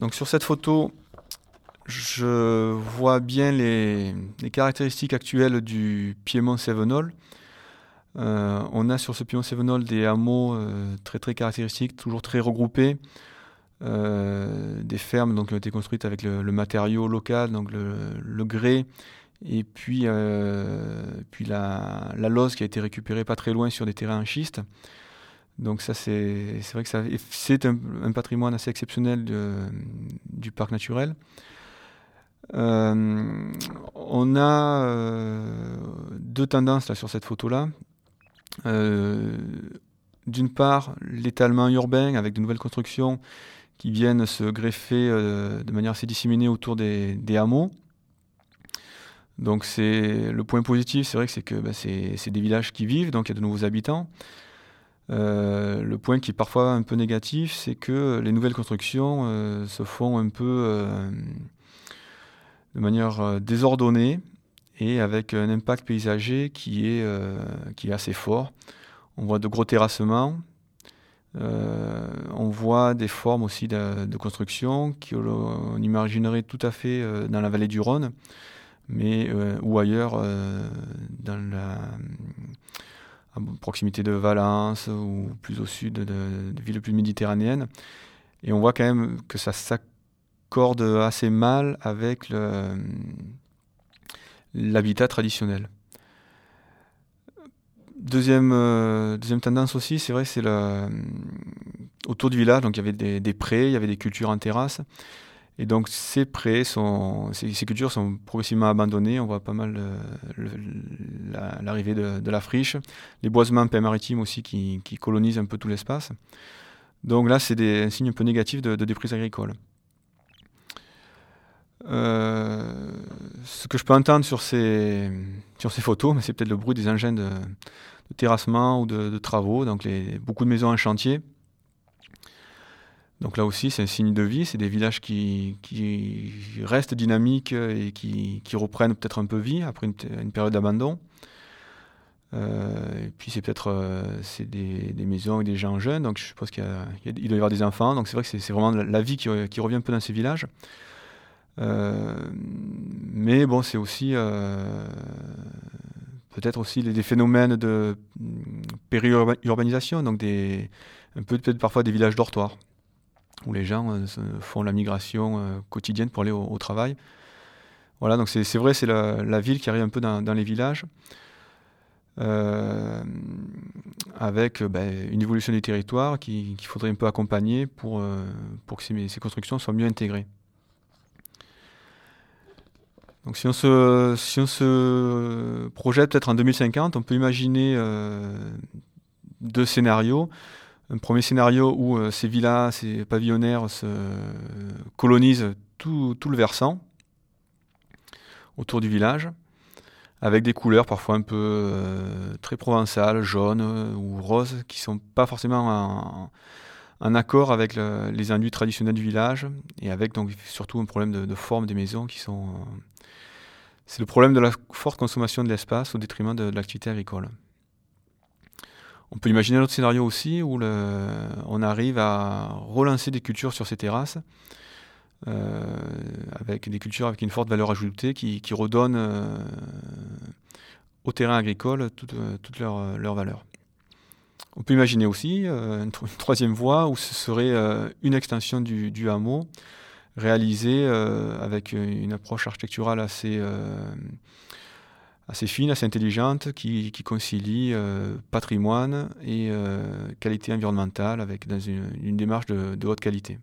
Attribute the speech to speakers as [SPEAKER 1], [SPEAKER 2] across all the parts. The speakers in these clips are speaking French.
[SPEAKER 1] Donc sur cette photo, je vois bien les, caractéristiques actuelles du Piémont Sévenol. Euh, on a sur ce Piémont Sévenol des hameaux euh, très très caractéristiques, toujours très regroupés. Euh, des fermes donc, qui ont été construites avec le, matériau local, donc le, grès, et puis, puis la, la lose qui a été récupérée pas très loin sur des terrains en schiste. Donc ça, c'est vrai que c'est un, patrimoine assez exceptionnel du parc naturel. Euh, on a euh, deux tendances là, sur cette photo-là. Euh, d'une part, l'étalement urbain avec de nouvelles constructions qui viennent se greffer de manière assez disséminée autour des, des hameaux. Donc c'est le point positif, c'est vrai que c'est que bah, c'est des villages qui vivent, donc il y a de nouveaux habitants. Euh, le point qui est parfois un peu négatif, c'est que les nouvelles constructions euh, se font un peu euh, de manière désordonnée et avec un impact paysager qui est, qui est assez fort. On voit de gros terrassements, on voit des formes aussi de, de construction qu'on imaginerait tout à fait dans la vallée du Rhône, mais ou ailleurs dans la proximité de Valence ou plus au sud de, villes plus méditerranéennes. Et on voit quand même que ça s'accorde assez mal avec l'habitat traditionnel. Deuxième, euh, deuxième tendance aussi, c'est vrai, c'est autour du village, donc il y avait des, des, prés, il y avait des cultures en terrasse. Et donc ces prés, sont, ces, cultures sont progressivement abandonnées. On voit pas mal euh, l'arrivée de, la friche, les boisements paix maritimes aussi qui, colonisent un peu tout l'espace. Donc là, c'est un signe un peu négatif de, déprise agricole. Euh, ce que je peux entendre sur ces, sur ces photos, c'est peut-être le bruit des engins de, terrassement ou de, travaux, donc les, beaucoup de maisons en chantier. Donc là aussi, c'est un signe de vie, c'est des villages qui, restent dynamiques et qui, reprennent peut-être un peu vie après une, période d'abandon. Euh, et puis c'est peut-être euh, des, maisons avec des gens jeunes, donc je suppose qu'il doit y avoir des enfants, donc c'est vrai que c'est vraiment la, vie qui, revient un peu dans ces villages. Euh, mais bon, c'est aussi peut-être aussi des, phénomènes de périurbanisation, donc un peu peut-être parfois des villages dortoirs où les gens euh, font la migration euh, quotidienne pour aller au, travail. Voilà, donc c'est vrai, c'est la, ville qui arrive un peu dans, les villages, euh, avec ben, une évolution des territoires qu'il faudrait un peu accompagner pour, pour que ces, ces, constructions soient mieux intégrées. Donc si on se, si on se projette peut-être en 2050, on peut imaginer deux scénarios un premier scénario où euh, ces villas, ces pavillonnaires se colonisent tout, le versant autour du village, avec des couleurs parfois un peu euh, très provençales, jaunes euh, ou roses, qui sont pas forcément en, accord avec les induits traditionnels du village, et avec donc surtout un problème de, forme des maisons qui sont... c'est le problème de la forte consommation de l'espace au détriment de l'activité agricole. On peut imaginer un autre scénario aussi où on arrive à relancer des cultures sur ces terrasses, euh, avec des cultures avec une forte valeur ajoutée qui, redonnent euh, au terrain agricole toute, euh, leur, valeur. On peut imaginer aussi une, troisième voie où ce serait une extension du hameau réalisée avec une approche architecturale assez assez fine, assez intelligente, qui, concilie euh, patrimoine et euh, qualité environnementale avec dans une, démarche de, haute qualité.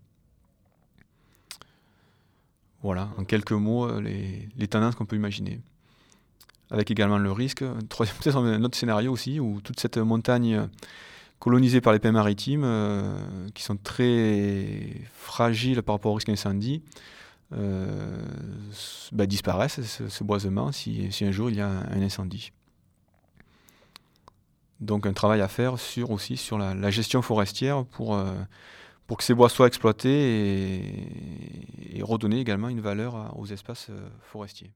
[SPEAKER 1] Voilà, en quelques mots, euh, les, tendances qu'on peut imaginer. Avec également le risque, peut-être un autre scénario aussi, où toute cette montagne colonisée par les pays maritimes, qui sont très fragiles par rapport au risque d'incendie, bah, disparaissent, ce, boisement, si, un jour il y a un, incendie. Donc un travail à faire sur, aussi sur la, gestion forestière pour, euh, pour que ces bois soient exploités et, et redonner également une valeur aux espaces euh, forestiers.